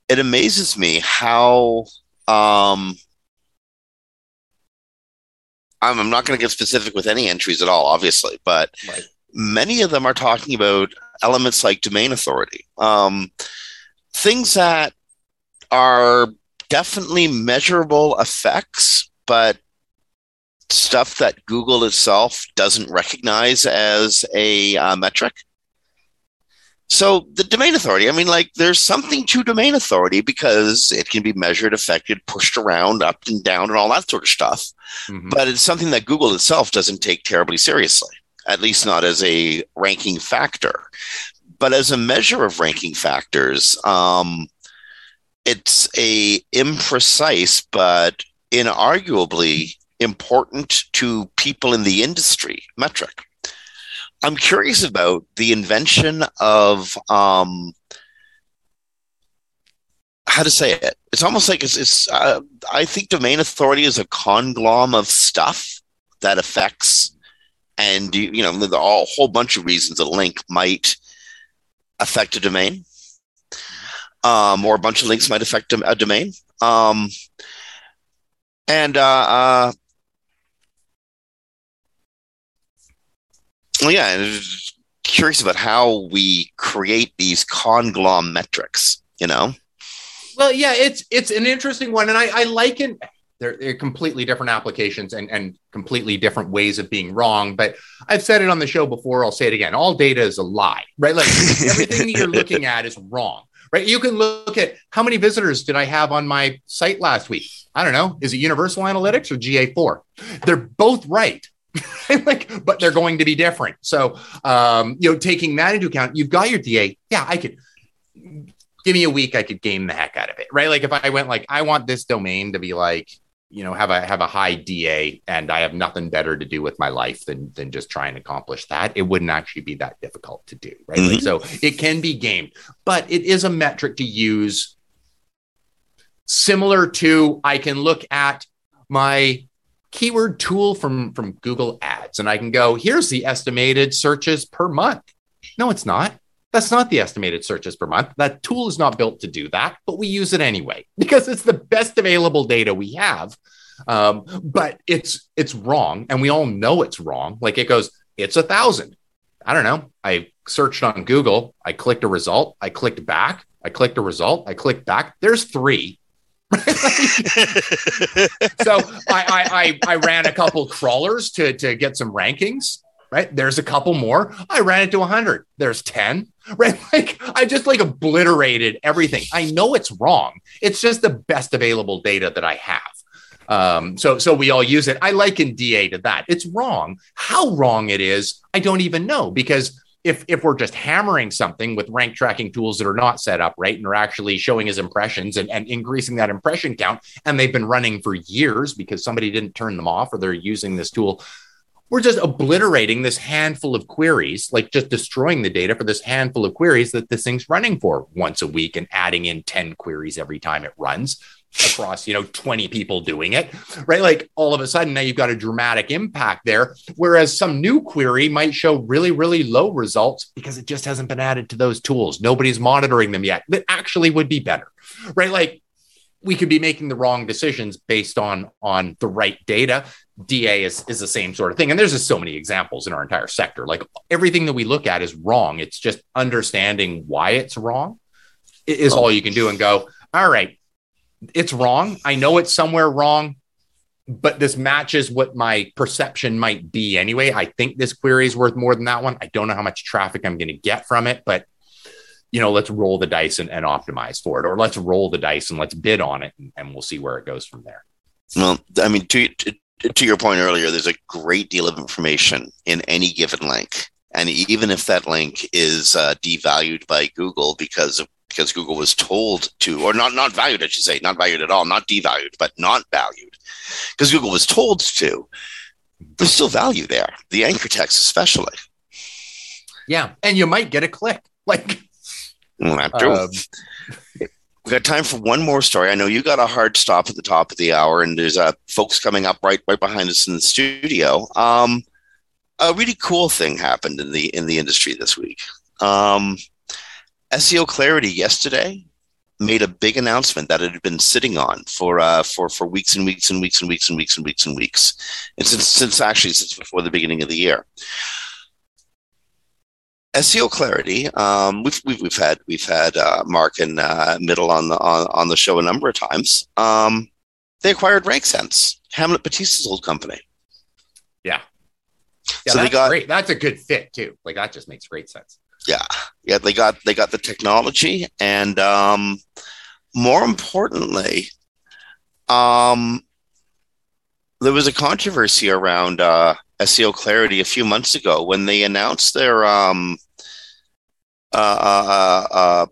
it amazes me how um, I'm, I'm not going to get specific with any entries at all, obviously, but right. many of them are talking about elements like domain authority, um, things that are definitely measurable effects, but stuff that Google itself doesn't recognize as a uh, metric. So the domain authority, I mean, like there's something to domain authority because it can be measured, affected, pushed around, up and down, and all that sort of stuff. Mhm. But it's something that Google itself doesn't take terribly seriously, at least not as a ranking factor. But as a measure of ranking factors, um, it's a imprecise but inarguably important to people in the industry metric. I'm curious about the invention of um, how to say it. It's almost like it's. it's uh, I think domain authority is a conglom of stuff that affects, and you, you know, there are a whole bunch of reasons a link might affect a domain, um, or a bunch of links might affect a, domain. Um, and uh, uh, yeah, and curious about how we create these conglom metrics. You know, Well, yeah, it's it's an interesting one, and I, I like it. They're, they're completely different applications and, and completely different ways of being wrong. But I've said it on the show before. I'll say it again. All data is a lie, right? Like everything you're looking at is wrong, right? You can look at how many visitors did I have on my site last week? I don't know. Is it Universal Analytics or GA4? They're both right. [LAUGHS] like, but they're going to be different. So, um, you know, taking that into account, you've got your DA. Yeah, I could give me a week, I could game the heck out of it, right? Like if I went like, I want this domain to be like, you know, have a have a high DA, and I have nothing better to do with my life than than just try and accomplish that. It wouldn't actually be that difficult to do, right? Like, so it can be gamed, but it is a metric to use similar to I can look at my keyword tool from from Google Ads and I can go here's the estimated searches per month. No, it's not. That's not the estimated searches per month. That tool is not built to do that, but we use it anyway [LAUGHS] because it's the best available data we have. Um, but it's it's wrong, and we all know it's wrong. Like it goes, it's a thousand. I don't know. I searched on Google. I clicked a result. I clicked back. I clicked a result. I clicked back. There's three. [LAUGHS] so I, I, I I ran a couple crawlers to to get some rankings. Right there's a couple more. I ran it to 100. There's 10. Right, [LAUGHS] like I just like obliterated everything. I know it's wrong. It's just the best available data that I have. Um, so so we all use it. I liken DA to that. It's wrong. How wrong it is, I don't even know because if if we're just hammering something with rank tracking tools that are not set up right and are actually showing his impressions and, and increasing that impression count, and they've been running for years because somebody didn't turn them off or they're using this tool, we're just obliterating this handful of queries, like just destroying the data for this handful of queries that this thing's running for once a week and adding in 10 queries every time it runs across, you know, 20 people doing it, right? Like all of a sudden now you've got a dramatic impact there. Whereas some new query might show really, really low results because it just hasn't been added to those tools. Nobody's monitoring them yet. That actually would be better, right? Like we could be making the wrong decisions based on on the right data. DA is, is the same sort of thing. And there's just so many examples in our entire sector. Like everything that we look at is wrong. It's just understanding why it's wrong is oh. all you can do and go, all right, it's wrong. I know it's somewhere wrong, but this matches what my perception might be anyway. I think this query is worth more than that one. I don't know how much traffic I'm going to get from it, but you know, let's roll the dice and, and optimize for it, or let's roll the dice and let's bid on it, and, and we'll see where it goes from there. Well, I mean, to, to to your point earlier, there's a great deal of information in any given link, and even if that link is uh, devalued by Google because of because Google was told to, or not not valued, I should say, not valued at all, not devalued, but not valued, because Google was told to. There's still value there. The anchor text, especially. Yeah, and you might get a click. [LAUGHS] Like, not true. um, We've got time for one more story. I know you got a hard stop at the top of the hour, and there's uh, folks coming up right right behind us in the studio. Um, a really cool thing happened in the in the industry this week. Um, SEO Clarity yesterday made a big announcement that it had been sitting on for uh, for for weeks and weeks and weeks and weeks and weeks and weeks and weeks, and since since actually since before the beginning of the year. SEO clarity. Um, we've, we've we've had we've had uh, Mark and uh, Mitul on the on, on the show a number of times. Um, they acquired RankSense, Hamlet Batista's old company. yeah. Yeah, So they got- great. That's a good fit too. Like that just makes great sense. Yeah, yeah. They got they got the technology, and um, more importantly, um, there was a controversy around uh, SEO Clarity a few months ago when they announced their um, uh, uh, uh,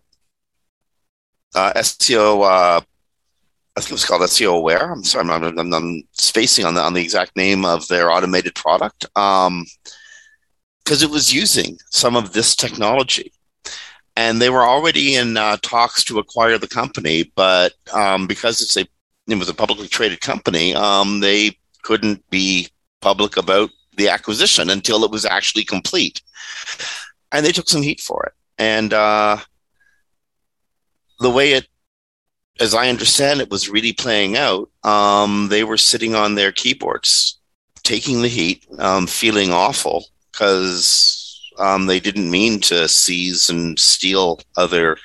uh SEO. Uh, I think it was called SEO Aware. I'm sorry, I'm, I'm, I'm, spacing on the on the exact name of their automated product because it was using some of this technology, and they were already in uh, talks to acquire the company, but um, because it's a it was a publicly traded company, um, they couldn't be public about the acquisition until it was actually complete, and they took some heat for it. And uh, the way it as I understand it, was really playing out. Um, they were sitting on their keyboards, taking the heat, um, feeling awful because um, they didn't mean to seize and steal other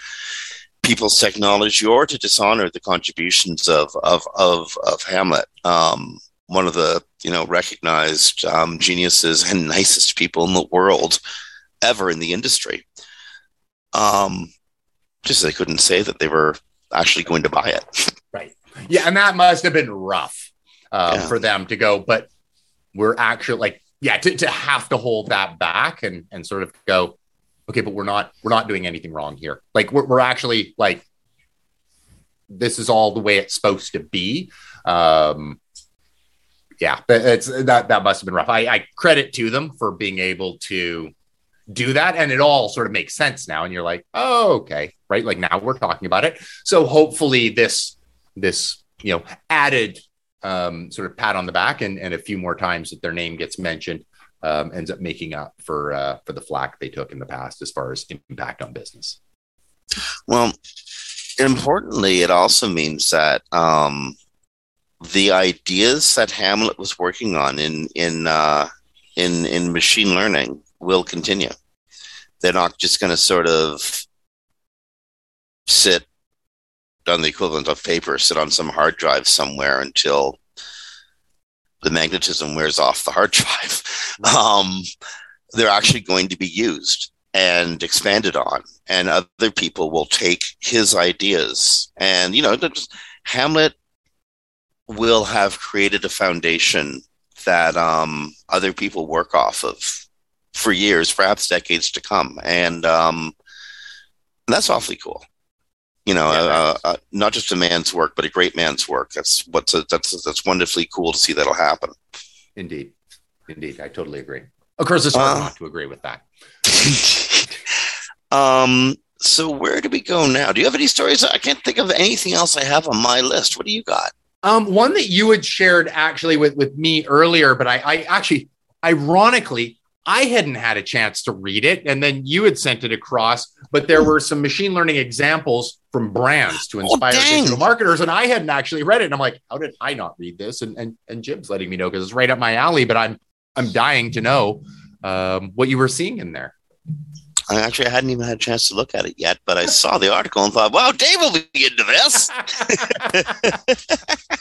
people's technology or to dishonor the contributions of of of, of Hamlet, um, one of the you know recognized um, geniuses and nicest people in the world ever in the industry. Um, just they couldn't say that they were actually going to buy it. [LAUGHS] Right. Yeah, and that must have been rough um, yeah. for them to go, but we're actually like, yeah, to, to have to hold that back and and sort of go, okay, but we're not we're not doing anything wrong here. Like we're we're actually like this is all the way it's supposed to be. Um, yeah, but it's that that must have been rough. I, I credit to them for being able to do that and it all sort of makes sense now and you're like oh okay right like now we're talking about it so hopefully this this you know added um, sort of pat on the back and, and a few more times that their name gets mentioned um, ends up making up for uh, for the flack they took in the past as far as impact on business well importantly it also means that um, the ideas that hamlet was working on in in uh, in in machine learning will continue. They're not just going to sort of sit on the equivalent of paper, sit on some hard drive somewhere until the magnetism wears off the hard [LAUGHS] drive. Um, they're actually going to be used and expanded on, and other people will take his ideas. And, you know, Hamlet will have created a foundation that um, other people work off of for years, perhaps decades to come, and um, that's awfully cool. You know, yeah, uh, uh, not just a man's work, but a great man's work. That's what's a, that's that's wonderfully cool to see that'll happen. Indeed, indeed, I totally agree. Of course, it's hard uh, not to agree with that. [LAUGHS] um. So where do we go now? Do you have any stories? I can't think of anything else I have on my list. What do you got? Um, one that you had shared actually with with me earlier, but I, I actually, ironically, I hadn't had a chance to read it, and then you had sent it across. But there were some machine learning examples from brands to oh, inspire oh, digital marketers, and I hadn't actually read it. And I'm like, how did I not read this? And and and Jim's letting me know because it's right up my alley. But I'm I'm dying to know um, what you were seeing in there. I actually I hadn't even had a chance to look at it yet, but I saw the article and thought, "Wow, Dave will be into this."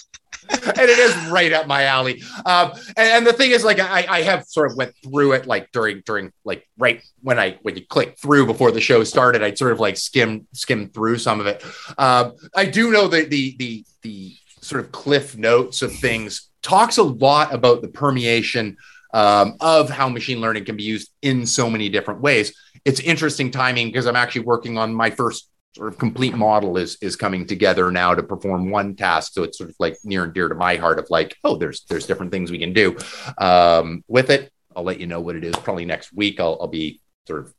[LAUGHS] [LAUGHS] and it is right up my alley. Um, and, and, the thing is, like, I, I have sort of went through it, like during during like right when I when you click through before the show started, I'd sort of like skim skim through some of it. Um, I do know that the the the sort of cliff notes of things talks a lot about the permeation um, of how machine learning can be used in so many different ways. It's interesting timing because I'm actually working on my first sort of complete model is is coming together now to perform one task. So it's sort of like near and dear to my heart of like oh there's there's different things we can do um, with it. I'll let you know what it is probably next week. I'll, I'll be sort of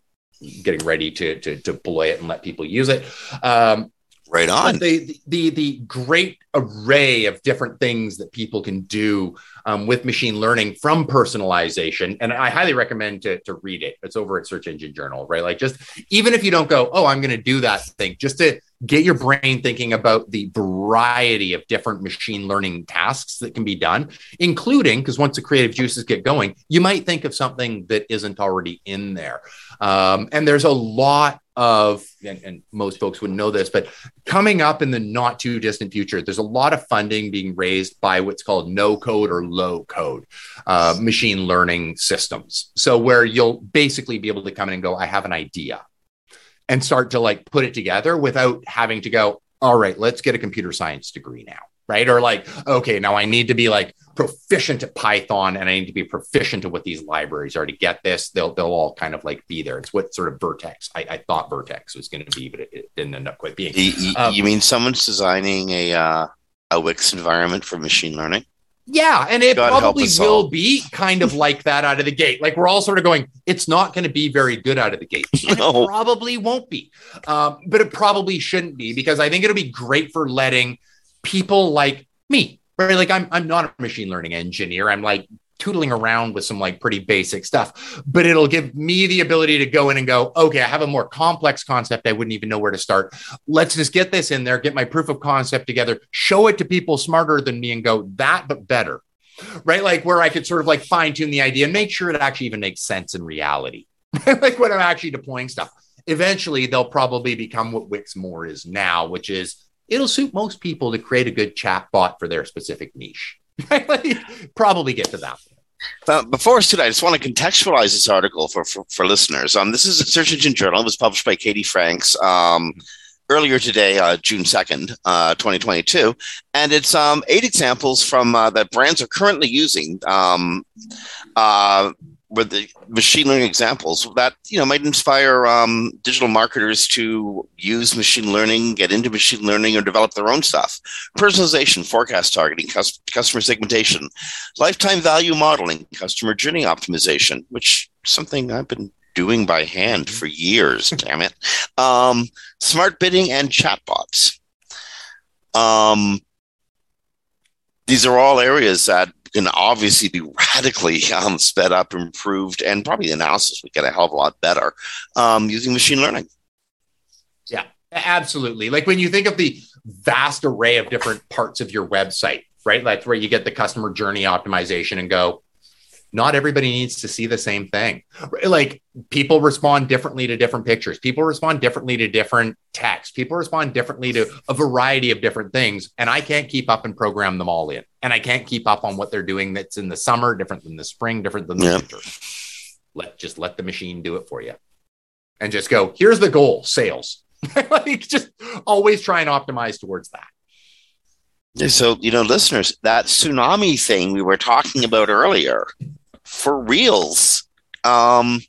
getting ready to, to deploy it and let people use it. Um, right on the, the the great array of different things that people can do um, with machine learning from personalization. And I highly recommend to, to read it. It's over at Search Engine Journal, right? Like just even if you don't go, oh, I'm going to do that thing, just to get your brain thinking about the variety of different machine learning tasks that can be done, including because once the creative juices get going, you might think of something that isn't already in there. Um, and there's a lot of, and, and, most folks wouldn't know this, but coming up in the not too distant future, there's a lot of funding being raised by what's called no code or low code uh, machine learning systems. So, where you'll basically be able to come in and go, I have an idea and start to like put it together without having to go, all right, let's get a computer science degree now. Right. Or like, okay, now I need to be like proficient at Python and I need to be proficient at what these libraries are to get this. They'll they'll all kind of like be there. It's what sort of Vertex. I, I thought Vertex was going to be, but it, it, didn't end up quite being. You, um, you mean someone's designing a uh, a Wix environment for machine learning? Yeah, and it God probably will all. be kind of like that out of the gate. Like we're all sort of going, it's not going to be very good out of the gate. [LAUGHS] no. It probably won't be, um, but it probably shouldn't be because I think it'll be great for letting people like me, right? Like I'm, I'm not a machine learning engineer. I'm like tootling around with some like pretty basic stuff, but it'll give me the ability to go in and go, okay, I have a more complex concept. I wouldn't even know where to start. Let's just get this in there, get my proof of concept together, show it to people smarter than me and go that, but better. Right. Like where I could sort of like fine tune the idea and make sure it actually even makes sense in reality. [LAUGHS] like when I'm actually deploying stuff. Eventually, they'll probably become what Wix more is now, which is it'll suit most people to create a good chat bot for their specific niche. [LAUGHS] probably get to that uh, before us today, I just want to contextualize this article for, for, for listeners. Um, this is a Search Engine Journal. It was published by Katie Franks um, earlier today, uh, June 2nd, uh, 2022. And it's um, eight examples from uh, that brands are currently using um, uh, with the machine learning examples that you know might inspire um, digital marketers to use machine learning, get into machine learning, or develop their own stuff. Personalization, forecast targeting, customer segmentation, lifetime value modeling, customer journey optimization, which is something I've been doing by hand for years. damn it! Um, smart bidding and chatbots. Um, these are all areas that can obviously be radically um, sped up, improved, and probably the analysis would get a hell of a lot better um, using machine learning. Yeah, absolutely. Like when you think of the vast array of different parts of your website, right? Like where you get the customer journey optimization and go, not everybody needs to see the same thing. Like people respond differently to different pictures. People respond differently to different text. People respond differently to a variety of different things. And I can't keep up and program them all in. And I can't keep up on what they're doing that's in the summer, different than the spring, different than the yeah. winter. Let just let the machine do it for you. And just go, here's the goal, sales. [LAUGHS] like just always try and optimize towards that. So, you know, listeners, that tsunami thing we were talking about earlier, for reals. Um,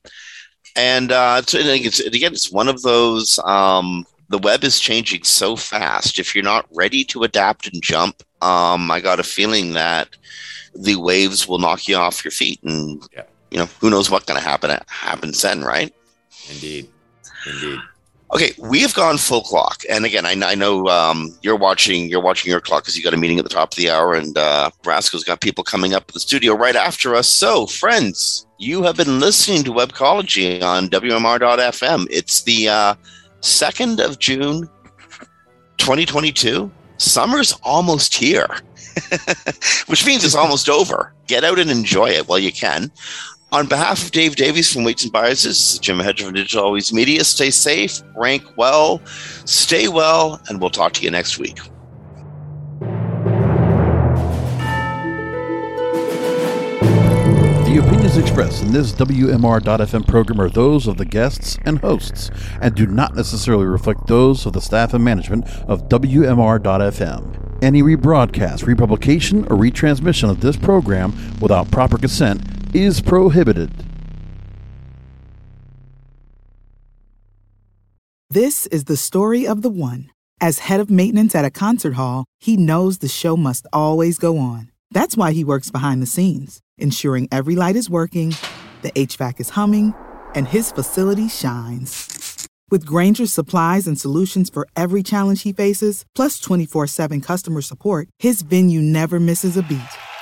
and uh, it's, it's, again, it's one of those. Um, the web is changing so fast. If you're not ready to adapt and jump, um, I got a feeling that the waves will knock you off your feet, and yeah. you know who knows what's going to happen happens then, right? Indeed, indeed. Okay, we have gone full clock, and again, I, I know um, you're watching. You're watching your clock because you got a meeting at the top of the hour, and uh, Brasco's got people coming up to the studio right after us. So, friends, you have been listening to Webcology on WMR.fm. It's the uh, second of June, 2022. Summer's almost here, [LAUGHS] which means it's almost over. Get out and enjoy it while you can. On behalf of Dave Davies from Weights and Biases, Jim Hedger from Digital Always Media, stay safe, rank well, stay well, and we'll talk to you next week. The opinions expressed in this WMR.FM program are those of the guests and hosts and do not necessarily reflect those of the staff and management of WMR.FM. Any rebroadcast, republication, or retransmission of this program without proper consent is prohibited. This is the story of the one. As head of maintenance at a concert hall, he knows the show must always go on. That's why he works behind the scenes, ensuring every light is working, the HVAC is humming, and his facility shines. With Grainger's supplies and solutions for every challenge he faces, plus 24 7 customer support, his venue never misses a beat.